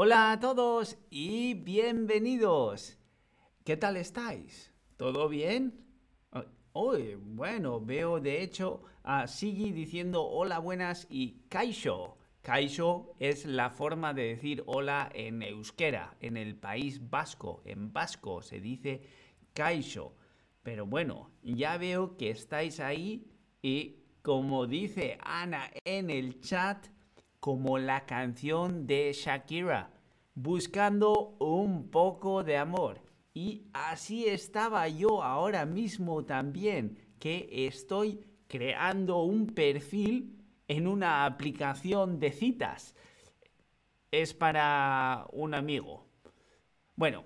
Hola a todos y bienvenidos. ¿Qué tal estáis? ¿Todo bien? Hoy, bueno, veo de hecho a Sigi diciendo hola buenas y Kaisho. Kaisho es la forma de decir hola en euskera, en el país vasco. En vasco se dice Kaisho. Pero bueno, ya veo que estáis ahí y como dice Ana en el chat, como la canción de Shakira, buscando un poco de amor. Y así estaba yo ahora mismo también, que estoy creando un perfil en una aplicación de citas. Es para un amigo. Bueno,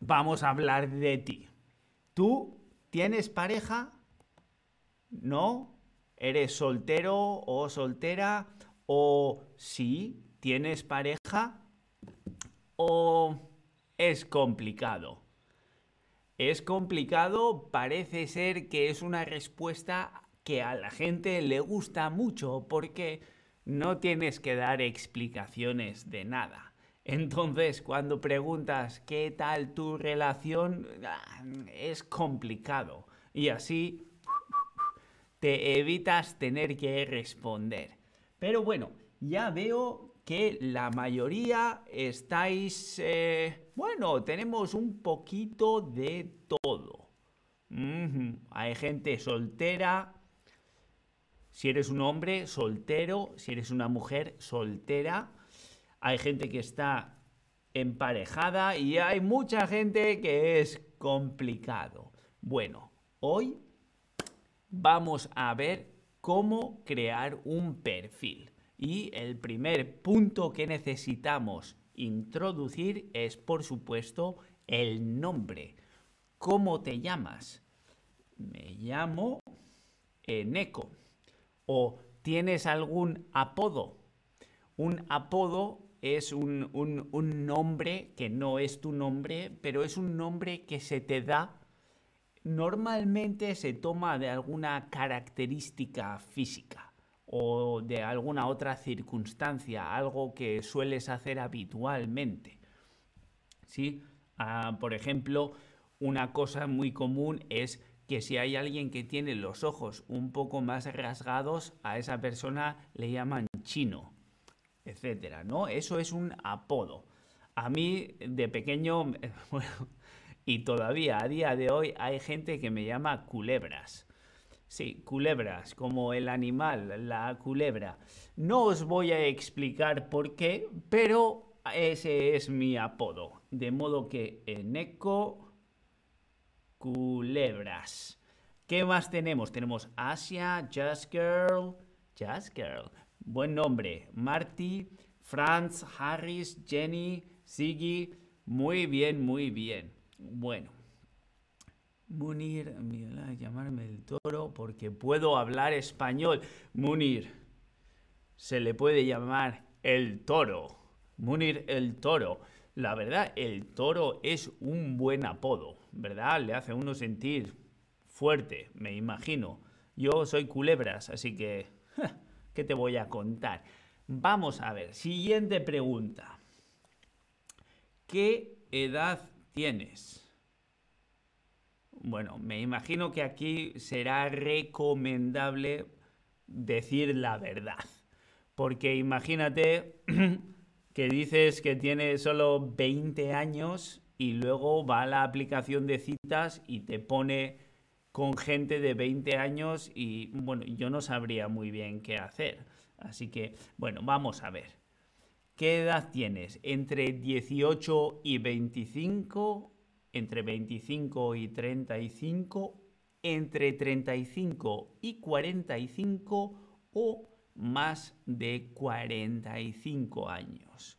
vamos a hablar de ti. ¿Tú tienes pareja? ¿No? ¿Eres soltero o soltera? o si tienes pareja o es complicado. Es complicado, parece ser que es una respuesta que a la gente le gusta mucho porque no tienes que dar explicaciones de nada. Entonces, cuando preguntas qué tal tu relación, ah, es complicado. Y así te evitas tener que responder. Pero bueno, ya veo que la mayoría estáis... Eh, bueno, tenemos un poquito de todo. Hay gente soltera. Si eres un hombre, soltero. Si eres una mujer, soltera. Hay gente que está emparejada y hay mucha gente que es complicado. Bueno, hoy vamos a ver cómo crear un perfil. Y el primer punto que necesitamos introducir es, por supuesto, el nombre. ¿Cómo te llamas? Me llamo Eneco. ¿O tienes algún apodo? Un apodo es un, un, nombre que no es tu nombre, pero es un nombre que se te da normalmente se toma de alguna característica física o de alguna otra circunstancia, algo que sueles hacer habitualmente. ¿Sí? Ah, por ejemplo, una cosa muy común es que si hay alguien que tiene los ojos un poco más rasgados, a esa persona le llaman chino, etcétera, ¿no? Eso es un apodo. A mí de pequeño, y todavía a día de hoy hay gente que me llama culebras. Sí, culebras, como el animal, la culebra. No os voy a explicar por qué, pero ese es mi apodo. De modo que eco culebras. ¿Qué más tenemos? Tenemos Asia, Just Girl, Just Girl. Buen nombre. Marty, Franz, Harris, Jenny, Ziggy. Muy bien, muy bien. Bueno, Munir, llamarme el toro porque puedo hablar español. Munir, se le puede llamar el toro. Munir el toro. La verdad, el toro es un buen apodo, ¿verdad? Le hace uno sentir fuerte, me imagino. Yo soy culebras, así que, ¿qué te voy a contar? Vamos a ver, siguiente pregunta. ¿Qué edad tienes? Bueno, me imagino que aquí será recomendable decir la verdad. Porque imagínate que dices que tienes solo 20 años y luego va a la aplicación de citas y te pone con gente de 20 años y bueno, yo no sabría muy bien qué hacer. Así que, bueno, vamos a ver. ¿Qué edad tienes? ¿Entre 18 y 25? ¿Entre 25 y 35? ¿Entre 35 y 45? ¿O más de 45 años?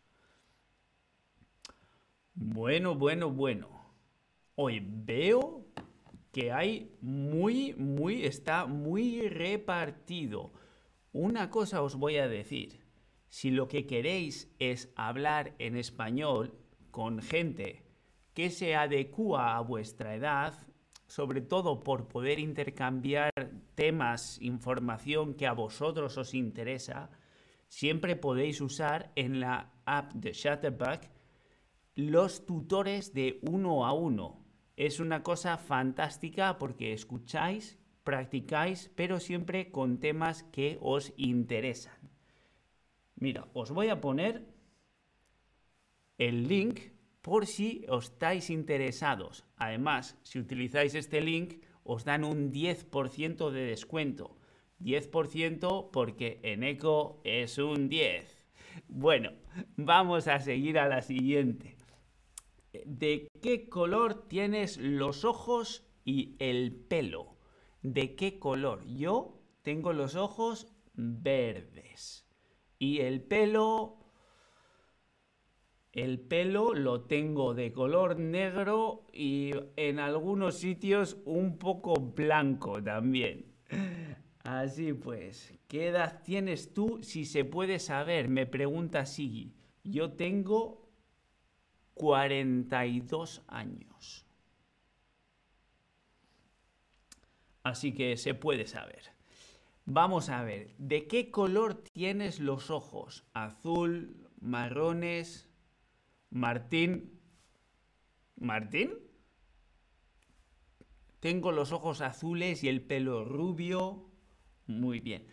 Bueno, bueno, bueno. Hoy veo que hay muy, muy, está muy repartido. Una cosa os voy a decir. Si lo que queréis es hablar en español con gente que se adecua a vuestra edad, sobre todo por poder intercambiar temas, información que a vosotros os interesa, siempre podéis usar en la app de Shutterback los tutores de uno a uno. Es una cosa fantástica porque escucháis, practicáis, pero siempre con temas que os interesan. Mira, os voy a poner el link por si os estáis interesados. Además, si utilizáis este link, os dan un 10% de descuento. 10% porque en eco es un 10. Bueno, vamos a seguir a la siguiente. ¿De qué color tienes los ojos y el pelo? ¿De qué color? Yo tengo los ojos verdes. Y el pelo... El pelo lo tengo de color negro y en algunos sitios un poco blanco también. Así pues, ¿qué edad tienes tú si se puede saber? Me pregunta Sigi. Yo tengo 42 años. Así que se puede saber. Vamos a ver, ¿de qué color tienes los ojos? ¿Azul, marrones? Martín. ¿Martín? Tengo los ojos azules y el pelo rubio. Muy bien.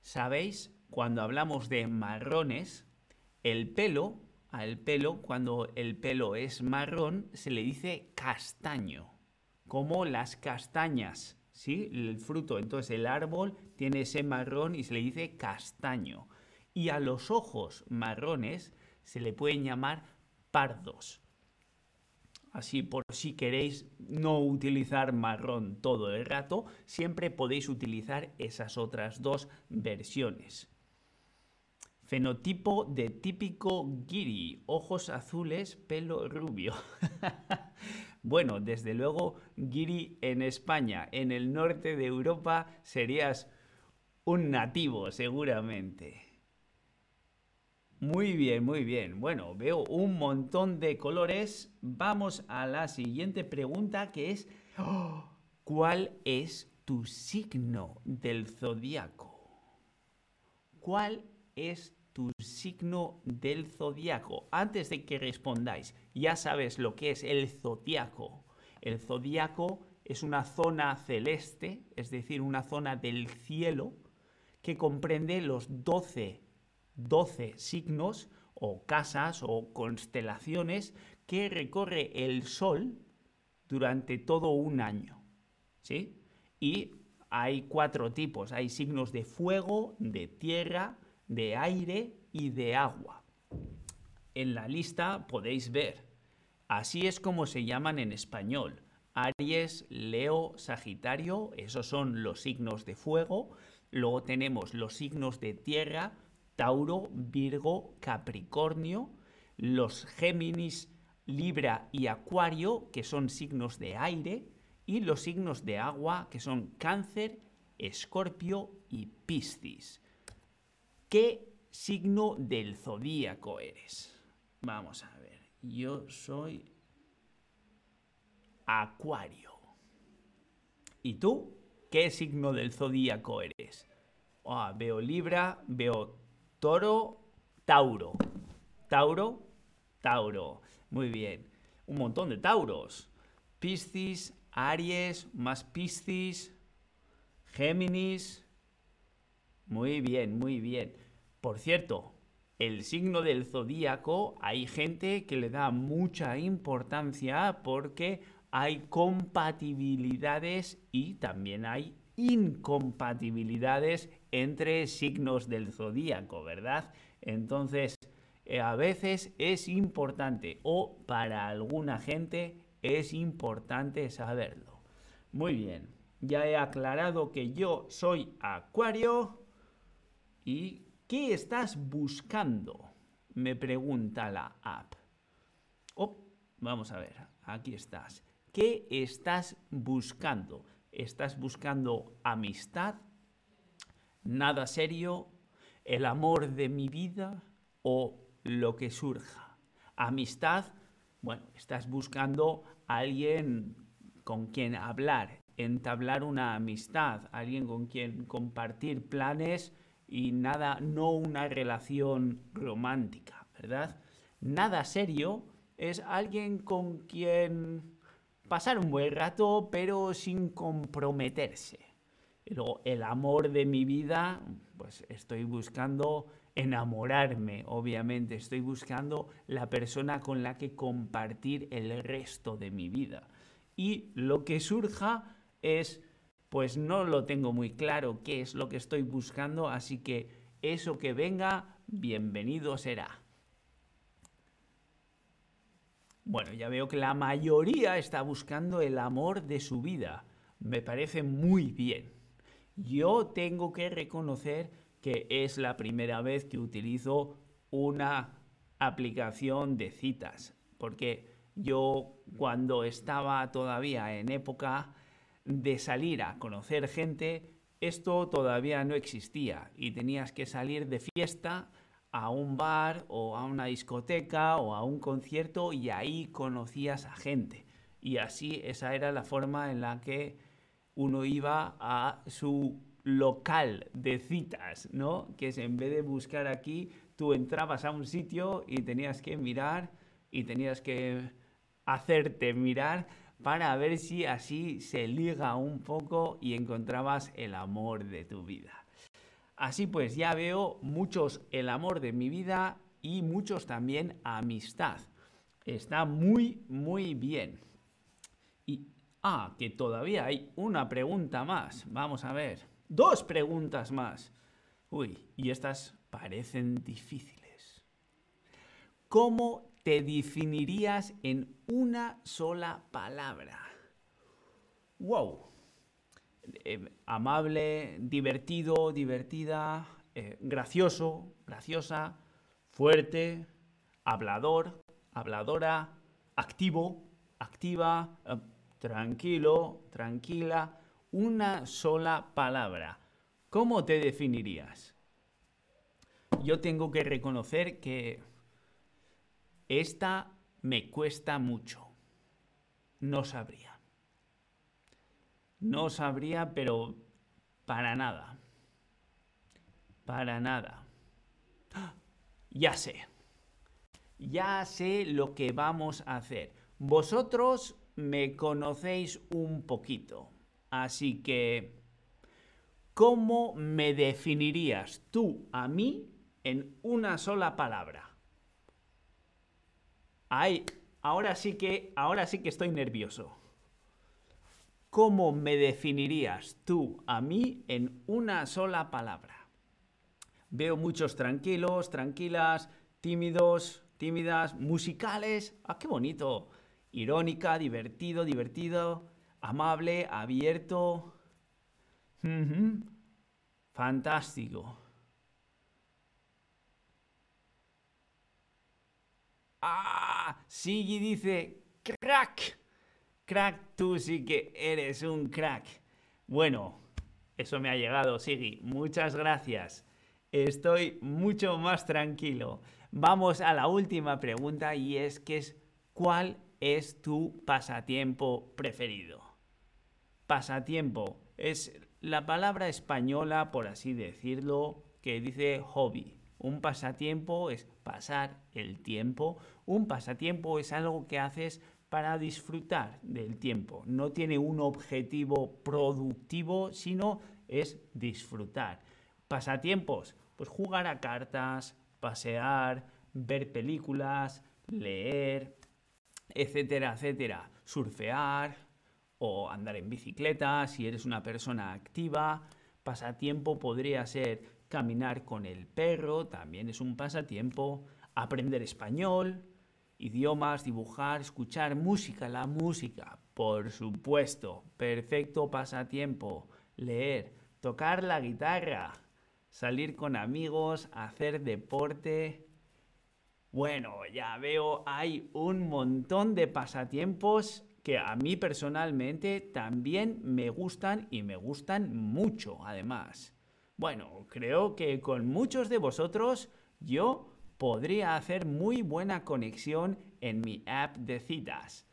¿Sabéis? Cuando hablamos de marrones, el pelo al pelo, cuando el pelo es marrón, se le dice castaño, como las castañas, ¿sí? El fruto, entonces el árbol tiene ese marrón y se le dice castaño. Y a los ojos marrones se le pueden llamar pardos. Así por si queréis no utilizar marrón todo el rato, siempre podéis utilizar esas otras dos versiones. Fenotipo de típico guiri, ojos azules, pelo rubio. bueno, desde luego, guiri en España, en el norte de Europa, serías un nativo, seguramente. Muy bien, muy bien. Bueno, veo un montón de colores. Vamos a la siguiente pregunta que es, ¿cuál es tu signo del zodiaco? ¿Cuál es tu signo del zodiaco. Antes de que respondáis, ya sabes lo que es el zodiaco. El zodiaco es una zona celeste, es decir, una zona del cielo que comprende los 12, 12 signos o casas o constelaciones que recorre el Sol durante todo un año. ¿Sí? Y hay cuatro tipos. Hay signos de fuego, de tierra, de aire y de agua. En la lista podéis ver. Así es como se llaman en español. Aries, Leo, Sagitario, esos son los signos de fuego. Luego tenemos los signos de tierra, Tauro, Virgo, Capricornio, los Géminis, Libra y Acuario, que son signos de aire, y los signos de agua, que son Cáncer, Escorpio y Piscis. ¿Qué signo del zodíaco eres? Vamos a ver. Yo soy Acuario. ¿Y tú? ¿Qué signo del zodíaco eres? Ah, veo Libra, veo Toro, Tauro. Tauro, Tauro. Muy bien. Un montón de Tauros. Piscis, Aries, más Piscis, Géminis, muy bien, muy bien. Por cierto, el signo del zodíaco hay gente que le da mucha importancia porque hay compatibilidades y también hay incompatibilidades entre signos del zodíaco, ¿verdad? Entonces, eh, a veces es importante o para alguna gente es importante saberlo. Muy bien, ya he aclarado que yo soy acuario ¿Y qué estás buscando? Me pregunta la app. Oh, vamos a ver, aquí estás. ¿Qué estás buscando? ¿Estás buscando amistad? ¿Nada serio? ¿El amor de mi vida? ¿O lo que surja? Amistad, bueno, estás buscando a alguien con quien hablar, entablar una amistad, alguien con quien compartir planes y nada, no una relación romántica, ¿verdad? Nada serio es alguien con quien pasar un buen rato, pero sin comprometerse. Luego, el amor de mi vida, pues estoy buscando enamorarme, obviamente. Estoy buscando la persona con la que compartir el resto de mi vida. Y lo que surja es, pues no lo tengo muy claro qué es lo que estoy buscando, así que eso que venga, bienvenido será. Bueno, ya veo que la mayoría está buscando el amor de su vida. Me parece muy bien. Yo tengo que reconocer que es la primera vez que utilizo una aplicación de citas, porque yo cuando estaba todavía en época de salir a conocer gente, esto todavía no existía y tenías que salir de fiesta a un bar o a una discoteca o a un concierto y ahí conocías a gente. Y así esa era la forma en la que uno iba a su local de citas, ¿no? Que es en vez de buscar aquí, tú entrabas a un sitio y tenías que mirar y tenías que hacerte mirar para ver si así se liga un poco y encontrabas el amor de tu vida. Así pues, ya veo muchos el amor de mi vida y muchos también amistad. Está muy, muy bien. Y, ah, que todavía hay una pregunta más. Vamos a ver. Dos preguntas más. Uy, y estas parecen difíciles. ¿Cómo te definirías en una sola palabra? ¡Wow! Eh, amable, divertido, divertida, eh, gracioso, graciosa, fuerte, hablador, habladora, activo, activa, eh, tranquilo, tranquila, una sola palabra, ¿cómo te definirías? Yo tengo que reconocer que esta me cuesta mucho. No sabría. No sabría, pero para nada. Para nada. Ya sé. Ya sé lo que vamos a hacer. Vosotros me conocéis un poquito. Así que, ¿cómo me definirías tú a mí en una sola palabra? Ay, ahora sí que, ahora sí que estoy nervioso. ¿Cómo me definirías tú a mí en una sola palabra? Veo muchos tranquilos, tranquilas, tímidos, tímidas, musicales. ¡Ah, qué bonito! Irónica, divertido, divertido amable, abierto. Fantástico. Ah, Sigi dice, crack. Crack, tú sí que eres un crack. Bueno, eso me ha llegado, Sigi. Muchas gracias. Estoy mucho más tranquilo. Vamos a la última pregunta y es que es ¿cuál es tu pasatiempo preferido? pasatiempo. Es la palabra española, por así decirlo, que dice hobby. Un pasatiempo es pasar el tiempo. Un pasatiempo es algo que haces para disfrutar del tiempo. No tiene un objetivo productivo, sino es disfrutar. Pasatiempos, pues jugar a cartas, pasear, ver películas, leer, etcétera, etcétera. Surfear, o andar en bicicleta, si eres una persona activa. Pasatiempo podría ser caminar con el perro, también es un pasatiempo. Aprender español, idiomas, dibujar, escuchar música, la música, por supuesto, perfecto pasatiempo. Leer, tocar la guitarra, salir con amigos, hacer deporte. Bueno, ya veo, hay un montón de pasatiempos que a mí personalmente también me gustan y me gustan mucho, además. Bueno, creo que con muchos de vosotros yo podría hacer muy buena conexión en mi app de citas.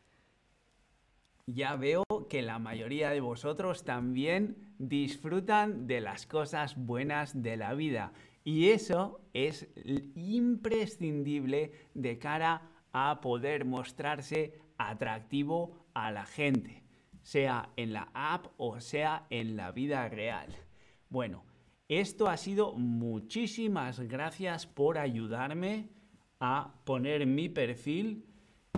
Ya veo que la mayoría de vosotros también disfrutan de las cosas buenas de la vida Y eso es imprescindible de cara a poder mostrarse atractivo a la gente, sea en la app o sea en la vida real. Bueno, esto ha sido muchísimas gracias por ayudarme a poner mi perfil.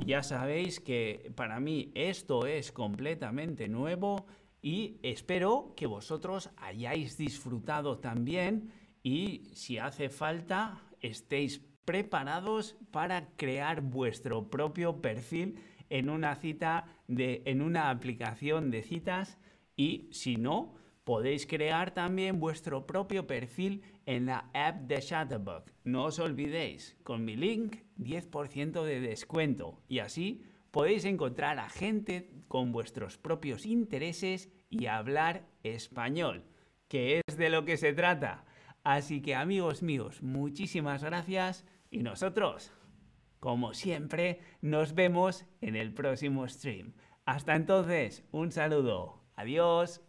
Ya sabéis que para mí esto es completamente nuevo y espero que vosotros hayáis disfrutado también y si hace falta estéis preparados para crear vuestro propio perfil en una cita de en una aplicación de citas y si no podéis crear también vuestro propio perfil en la app de Shutterbug. No os olvidéis, con mi link 10% de descuento y así podéis encontrar a gente con vuestros propios intereses y hablar español, que es de lo que se trata. Así que amigos míos, muchísimas gracias y nosotros, como siempre, nos vemos en el próximo stream. Hasta entonces, un saludo. Adiós.